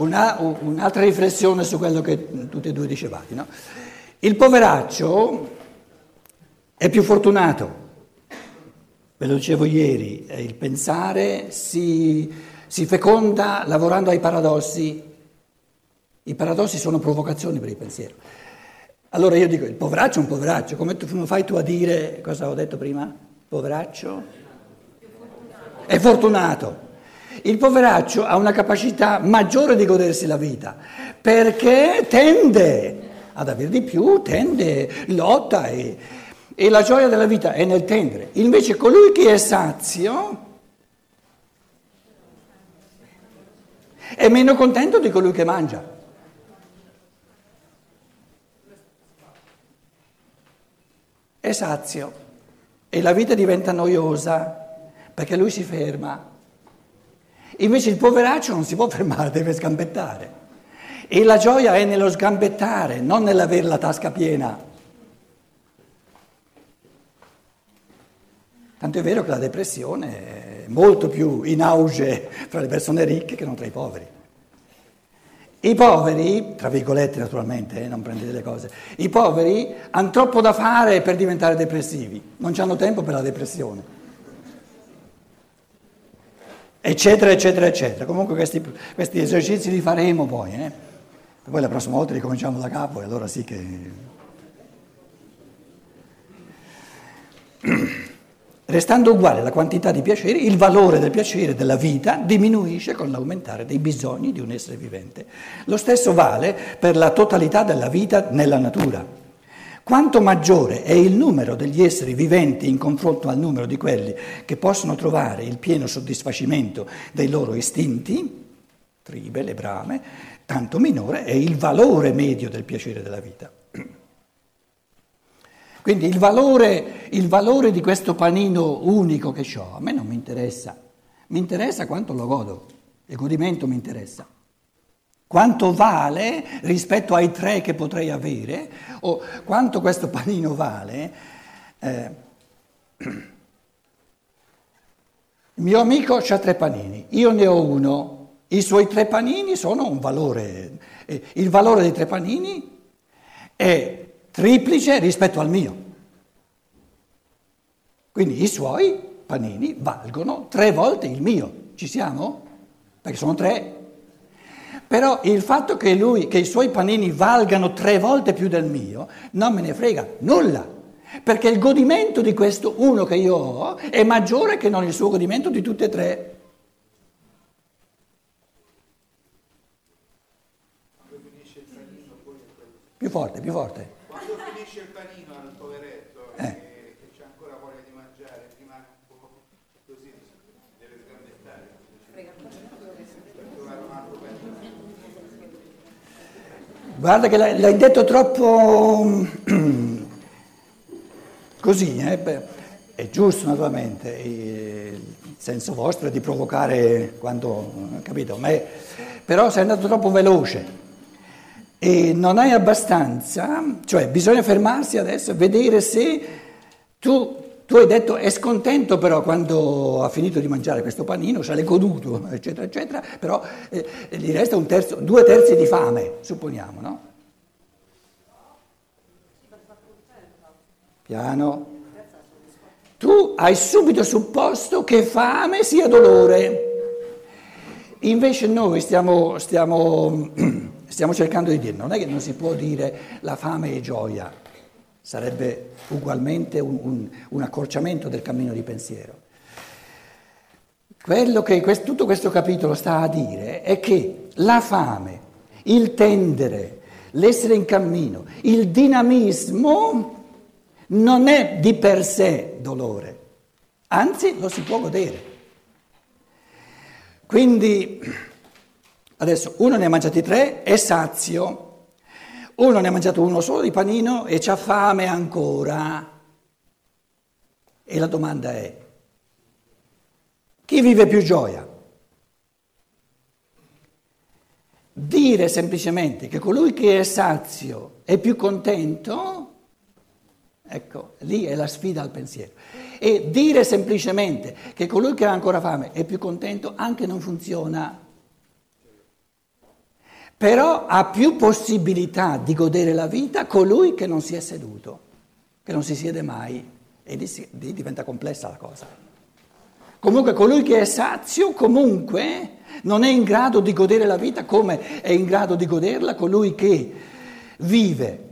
Una, un'altra riflessione su quello che tutti e due dicevate. No? Il poveraccio è più fortunato, ve lo dicevo ieri, il pensare si, si feconda lavorando ai paradossi. I paradossi sono provocazioni per il pensiero. Allora io dico, il poveraccio è un poveraccio, come tu, fai tu a dire, cosa ho detto prima? Poveraccio? È fortunato. Il poveraccio ha una capacità maggiore di godersi la vita perché tende ad avere di più, tende, lotta e, e la gioia della vita è nel tendere. Invece colui che è sazio è meno contento di colui che mangia. È sazio e la vita diventa noiosa perché lui si ferma. Invece il poveraccio non si può fermare, deve sgambettare. E la gioia è nello sgambettare, non nell'avere la tasca piena. Tanto è vero che la depressione è molto più in auge fra le persone ricche che non tra i poveri. I poveri, tra virgolette naturalmente, eh, non prendete le cose, i poveri hanno troppo da fare per diventare depressivi, non hanno tempo per la depressione eccetera, eccetera, eccetera. Comunque questi, questi esercizi li faremo poi, eh? poi la prossima volta ricominciamo da capo e allora sì che... Restando uguale la quantità di piacere, il valore del piacere della vita diminuisce con l'aumentare dei bisogni di un essere vivente. Lo stesso vale per la totalità della vita nella natura. Quanto maggiore è il numero degli esseri viventi in confronto al numero di quelli che possono trovare il pieno soddisfacimento dei loro istinti, tribe, le brame, tanto minore è il valore medio del piacere della vita. Quindi il valore, il valore di questo panino unico che ho, a me non mi interessa, mi interessa quanto lo godo, il godimento mi interessa quanto vale rispetto ai tre che potrei avere, o quanto questo panino vale. Eh, mio amico ha tre panini, io ne ho uno, i suoi tre panini sono un valore, eh, il valore dei tre panini è triplice rispetto al mio. Quindi i suoi panini valgono tre volte il mio, ci siamo? Perché sono tre però il fatto che, lui, che i suoi panini valgano tre volte più del mio non me ne frega nulla, perché il godimento di questo uno che io ho è maggiore che non il suo godimento di tutte e tre. Più forte, più forte. Quando finisce il panino al poveretto eh. e, e c'è ancora voglia di mangiare, rimane un po' così, deve sgambettare. Guarda che l'hai detto troppo così, eh? È giusto naturalmente, il senso vostro è di provocare quando, capito, ma è, però sei andato troppo veloce e non hai abbastanza, cioè bisogna fermarsi adesso e vedere se tu tu hai detto è scontento però quando ha finito di mangiare questo panino, se l'è goduto, eccetera, eccetera, però eh, gli resta terzo, due terzi di fame, supponiamo, no? Piano. Tu hai subito supposto che fame sia dolore. Invece noi stiamo, stiamo, stiamo cercando di dire, non è che non si può dire la fame è gioia, sarebbe ugualmente un, un, un accorciamento del cammino di pensiero. Quello che questo, tutto questo capitolo sta a dire è che la fame, il tendere, l'essere in cammino, il dinamismo non è di per sé dolore, anzi lo si può godere. Quindi adesso uno ne ha mangiati tre, è sazio, uno ne ha mangiato uno solo di panino e c'ha fame ancora. E la domanda è, chi vive più gioia? Dire semplicemente che colui che è sazio è più contento, ecco, lì è la sfida al pensiero. E dire semplicemente che colui che ha ancora fame è più contento anche non funziona. Però ha più possibilità di godere la vita colui che non si è seduto, che non si siede mai e lì diventa complessa la cosa. Comunque colui che è sazio comunque non è in grado di godere la vita come è in grado di goderla colui che vive.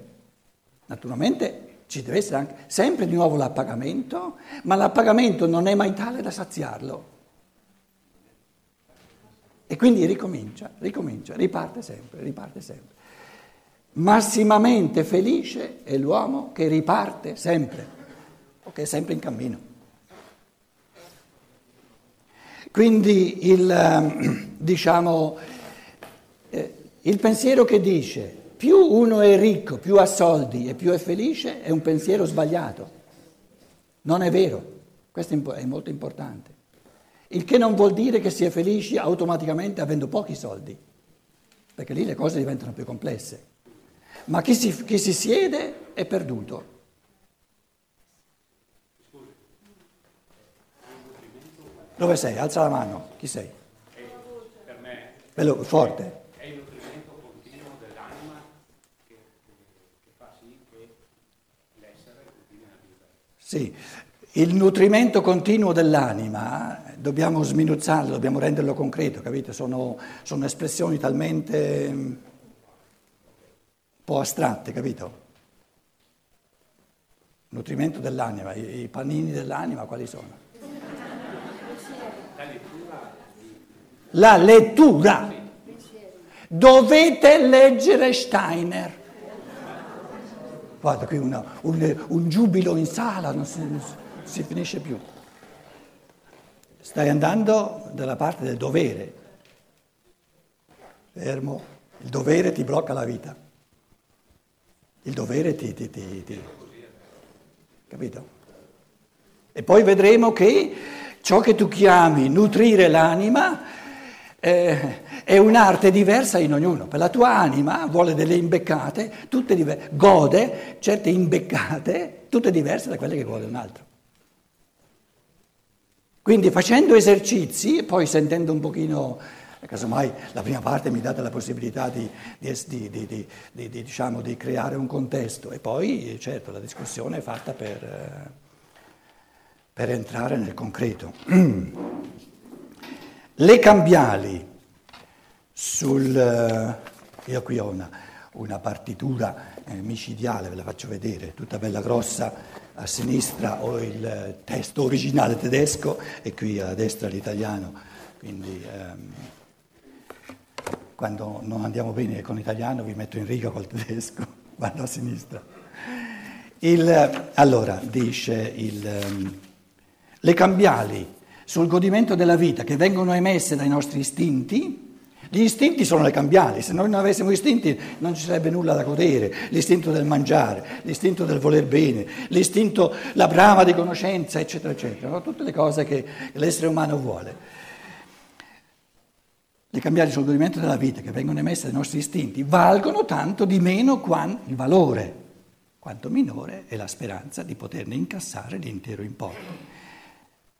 Naturalmente ci deve essere anche, sempre di nuovo l'appagamento, ma l'appagamento non è mai tale da saziarlo. E quindi ricomincia, ricomincia, riparte sempre, riparte sempre. Massimamente felice è l'uomo che riparte sempre, o che è sempre in cammino. Quindi il, ehm, diciamo, eh, il pensiero che dice più uno è ricco, più ha soldi e più è felice è un pensiero sbagliato. Non è vero, questo è molto importante. Il che non vuol dire che si è felici automaticamente avendo pochi soldi, perché lì le cose diventano più complesse. Ma chi si, chi si siede è perduto. Dove sei? Alza la mano. Chi sei? Per me. Bello, forte. È il nutrimento continuo dell'anima che, che fa sì che l'essere continui a vivere. Sì, il nutrimento continuo dell'anima dobbiamo sminuzzarlo, dobbiamo renderlo concreto, capite? Sono, sono espressioni talmente mm, un po' astratte, capito? Nutrimento dell'anima, i, i panini dell'anima quali sono? La lettura. Dovete leggere Steiner. Guarda qui una, un, un, giubilo in sala, non non si finisce più. Stai andando dalla parte del dovere. Fermo. Il dovere ti blocca la vita. Il dovere ti... ti, ti, ti. Capito? E poi vedremo che ciò che tu chiami nutrire l'anima eh, è un'arte diversa in ognuno. Per la tua anima vuole delle imbeccate, tutte diverse, gode certe imbeccate, tutte diverse da quelle che vuole un altro. Quindi facendo esercizi, poi sentendo un pochino, casomai la prima parte mi date la possibilità di, di, di, di, diciamo, di creare un contesto e poi certo la discussione è fatta per, per entrare nel concreto. Le cambiali sul... Io qui ho una, una partitura eh, micidiale, ve la faccio vedere, tutta bella grossa a sinistra ho il testo originale tedesco e qui a destra l'italiano, quindi ehm, quando non andiamo bene con l'italiano vi metto in riga col tedesco, vado a sinistra. Il, allora, dice il, ehm, le cambiali sul godimento della vita che vengono emesse dai nostri istinti, gli istinti sono le cambiali, se noi non avessimo istinti non ci sarebbe nulla da godere, l'istinto del mangiare, l'istinto del voler bene, l'istinto, la brama di conoscenza, eccetera, eccetera, no? tutte le cose che l'essere umano vuole. Le cambiali sul godimento della vita che vengono emesse dai nostri istinti valgono tanto di meno quanto il valore, quanto minore è la speranza di poterne incassare l'intero importo.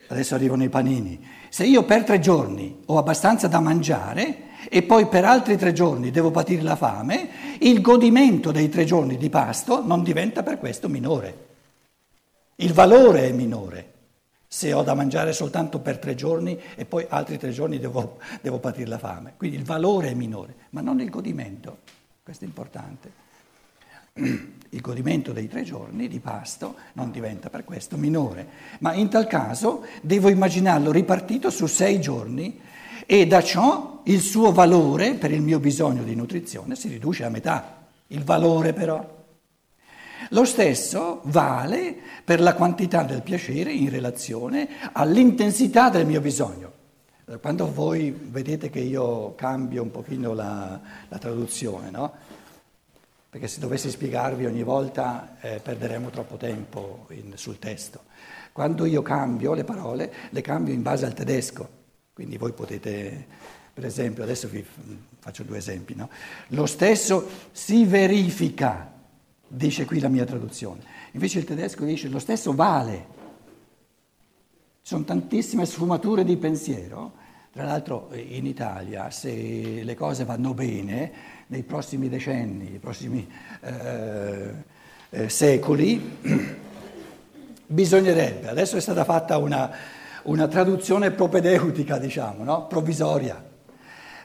Adesso arrivano i panini. Se io per tre giorni ho abbastanza da mangiare, e poi per altri tre giorni devo patire la fame, il godimento dei tre giorni di pasto non diventa per questo minore. Il valore è minore se ho da mangiare soltanto per tre giorni e poi altri tre giorni devo, devo patire la fame. Quindi il valore è minore, ma non il godimento. Questo è importante. Il godimento dei tre giorni di pasto non diventa per questo minore, ma in tal caso devo immaginarlo ripartito su sei giorni e da ciò il suo valore per il mio bisogno di nutrizione si riduce a metà. Il valore però. Lo stesso vale per la quantità del piacere in relazione all'intensità del mio bisogno. Quando voi vedete che io cambio un pochino la, la traduzione, no? Perché se dovessi spiegarvi ogni volta eh, perderemo troppo tempo in, sul testo. Quando io cambio le parole, le cambio in base al tedesco. Quindi voi potete, per esempio, adesso vi faccio due esempi, no? Lo stesso si verifica, dice qui la mia traduzione. Invece il tedesco dice lo stesso vale. Ci sono tantissime sfumature di pensiero. Tra l'altro in Italia, se le cose vanno bene, nei prossimi decenni, nei prossimi eh, eh, secoli, bisognerebbe, adesso è stata fatta una, una traduzione propedeutica, diciamo, no? provvisoria,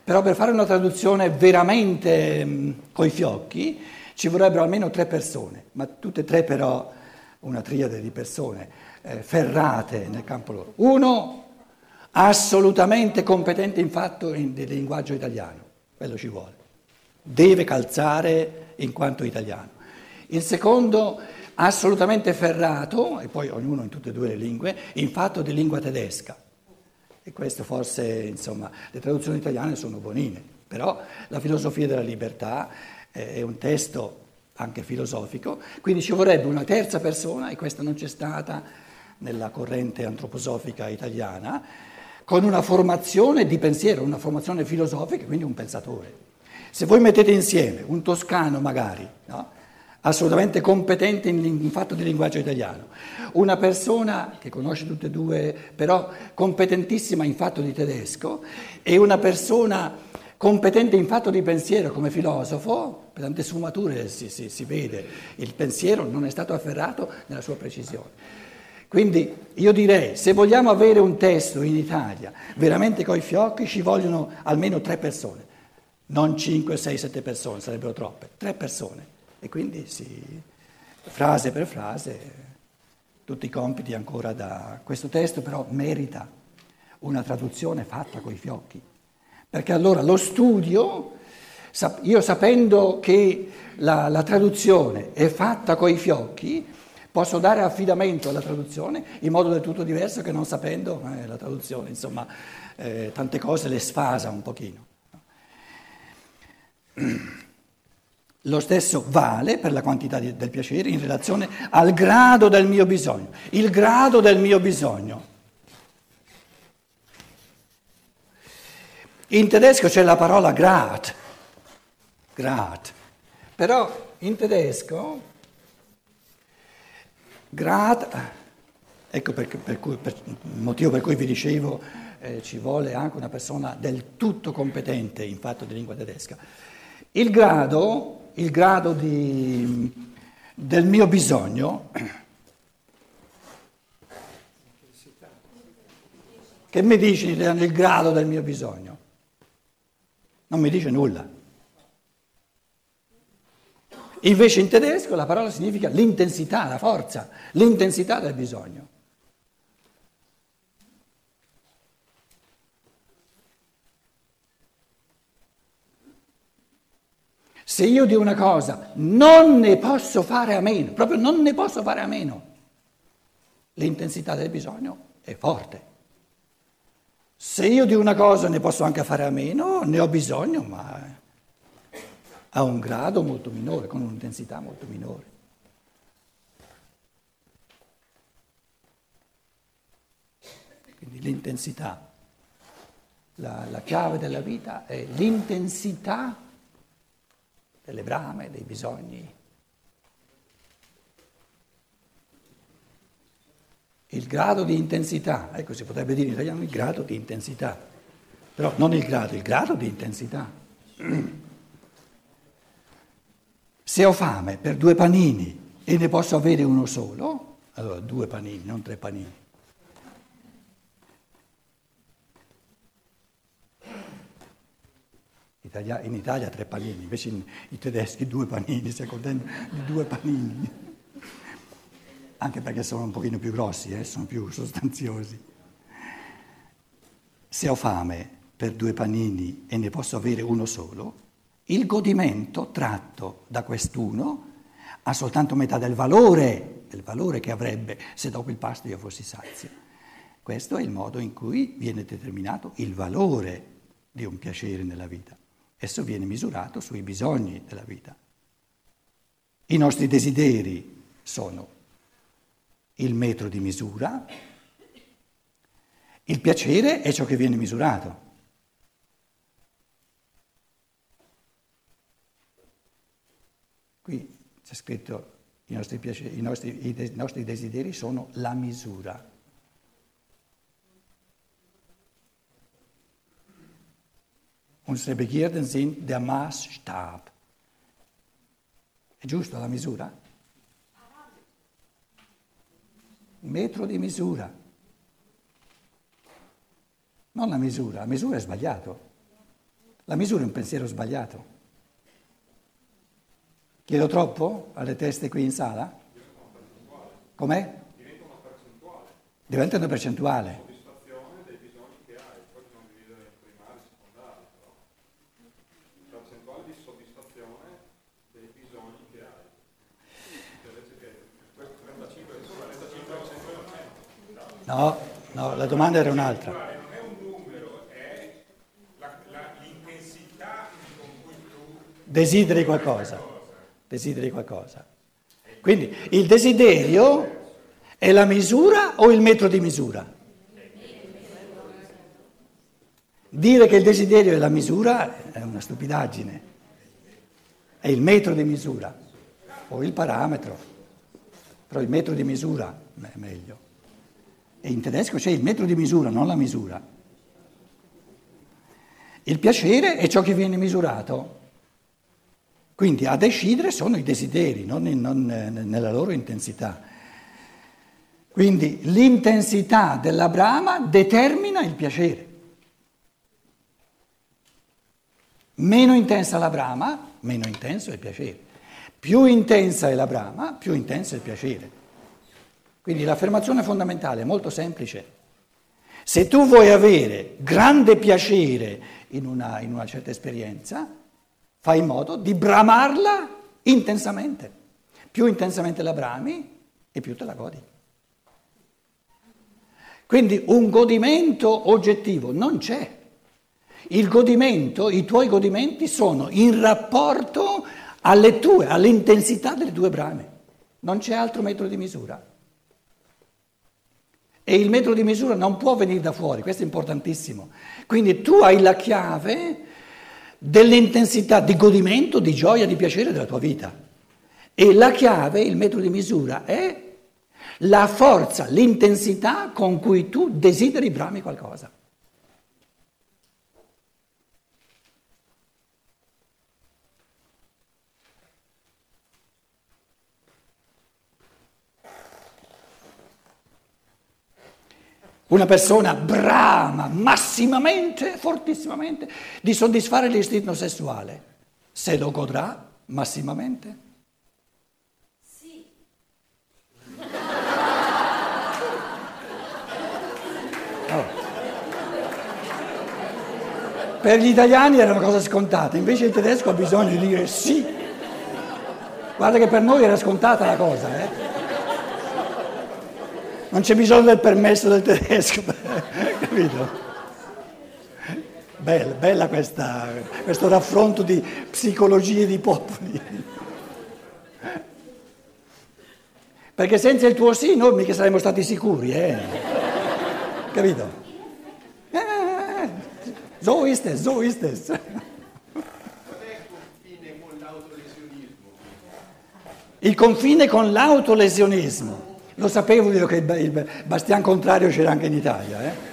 però per fare una traduzione veramente mh, coi fiocchi ci vorrebbero almeno tre persone, ma tutte e tre però una triade di persone eh, ferrate nel campo loro. Uno assolutamente competente in fatto in, di linguaggio italiano, quello ci vuole, deve calzare in quanto italiano. Il secondo, assolutamente ferrato, e poi ognuno in tutte e due le lingue, in fatto di lingua tedesca. E questo forse, insomma, le traduzioni italiane sono buonine, però la filosofia della libertà è un testo anche filosofico, quindi ci vorrebbe una terza persona, e questa non c'è stata nella corrente antroposofica italiana, con una formazione di pensiero, una formazione filosofica, quindi un pensatore. Se voi mettete insieme un toscano magari, no? assolutamente competente in, in, fatto di linguaggio italiano, una persona che conosce tutte e due, però competentissima in fatto di tedesco, e una persona competente in fatto di pensiero come filosofo, per tante sfumature si, si, si vede, il pensiero non è stato afferrato nella sua precisione. Quindi io direi, se vogliamo avere un testo in Italia veramente coi fiocchi, ci vogliono almeno tre persone, non cinque, sei, sette persone, sarebbero troppe, tre persone. E quindi sì, frase per frase, tutti i compiti ancora da questo testo, però merita una traduzione fatta coi fiocchi. Perché allora lo studio, io sapendo che la, la traduzione è fatta coi fiocchi, Posso dare affidamento alla traduzione in modo del tutto diverso che non sapendo eh, la traduzione, insomma, eh, tante cose le sfasa un pochino. Lo stesso vale per la quantità di, del piacere in relazione al grado del mio bisogno. Il grado del mio bisogno. In tedesco c'è la parola grad, grad, però in tedesco Grad, ecco per, per cui, per, motivo per cui vi dicevo eh, ci vuole anche una persona del tutto competente in fatto di lingua tedesca. Il grado, il grado di, del mio bisogno, che mi dice il grado del mio bisogno? Non mi dice nulla. Invece in tedesco la parola significa l'intensità, la forza, l'intensità del bisogno. Se io di una cosa non ne posso fare a meno, proprio non ne posso fare a meno, l'intensità del bisogno è forte. Se io di una cosa ne posso anche fare a meno, ne ho bisogno, ma a un grado molto minore, con un'intensità molto minore. Quindi l'intensità, la, la chiave della vita è l'intensità delle brame, dei bisogni. Il grado di intensità, ecco si potrebbe dire in italiano il grado di intensità, però non il grado, il grado di intensità. Se ho fame per due panini e ne posso avere uno solo, allora due panini, non tre panini. In Italia tre panini, invece in, i tedeschi due panini, si accorgono di due panini. Anche perché sono un pochino più grossi, eh, sono più sostanziosi. Se ho fame per due panini e ne posso avere uno solo, il godimento tratto da quest'uno ha soltanto metà del valore, del valore che avrebbe se dopo il pasto io fossi sazio. Questo è il modo in cui viene determinato il valore di un piacere nella vita. Esso viene misurato sui bisogni della vita. I nostri desideri sono il metro di misura, il piacere è ciò che viene misurato. Qui c'è scritto i nostri, piaceri, i nostri, i nostri desideri sono la misura. Unsere Begierden sind der Maßstab. È giusto la misura? Metro di misura. Non la misura, la misura è sbagliato. La misura è un pensiero sbagliato. Chiedo troppo alle teste qui in sala? Com'è? Diventa una percentuale. Diventa una percentuale. Soddisfazione dei bisogni che hai, poi non dividere in primari e secondari, però. Percentuale di soddisfazione dei bisogni che hai. Invece che questo 35, 35%. No, no, la domanda era un'altra. Non è un numero, è la- la- l'intensità con cui tu Desideri qualcosa. Desideri qualcosa. Quindi il desiderio è la misura o il metro di misura? Dire che il desiderio è la misura è una stupidaggine. È il metro di misura o il parametro. Però il metro di misura è meglio. E in tedesco c'è il metro di misura, non la misura. Il piacere è ciò che viene misurato. Quindi a decidere sono i desideri, non, in- non, eh, nella loro intensità. Quindi l'intensità della brama determina il piacere. Meno intensa la brama, meno intenso è il piacere. Più intensa è la brama, più intenso è il piacere. Quindi l'affermazione fondamentale è molto semplice. Se tu vuoi avere grande piacere in una, in una certa esperienza, fai in modo di bramarla intensamente. Più intensamente la brami e più te la godi. Quindi un godimento oggettivo non c'è. Il godimento, i tuoi godimenti sono in rapporto alle tue, all'intensità delle tue brame. Non c'è altro metro di misura. E il metro di misura non può venire da fuori, questo è importantissimo. Quindi tu hai la chiave dell'intensità di godimento, di gioia, di piacere della tua vita. E la chiave, il metro di misura, è la forza, l'intensità con cui tu desideri brami qualcosa. Una persona brama massimamente, fortissimamente, di soddisfare l'istinto sessuale. Se lo godrà massimamente? Sì, Oh. Per gli italiani era una cosa scontata, invece il tedesco ha bisogno di dire sì. Guarda che per noi era scontata la cosa, eh? Non c'è bisogno del permesso del tedesco, capito? Bella, bella questa, questo raffronto di psicologie di popoli. Perché senza il tuo sì noi mica saremmo stati sicuri, eh? Capito? Eh, so ist es, so ist es. Qual è il confine con l'autolesionismo? Lo sapevo io che il, Bastian Contrario c'era anche in Italia, eh?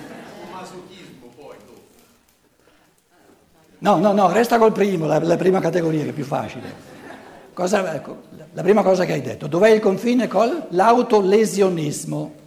No, no, no, resta col primo, la, la prima categoria che è più facile. Cosa, ecco, la prima cosa che hai detto, dov'è il confine con l'autolesionismo?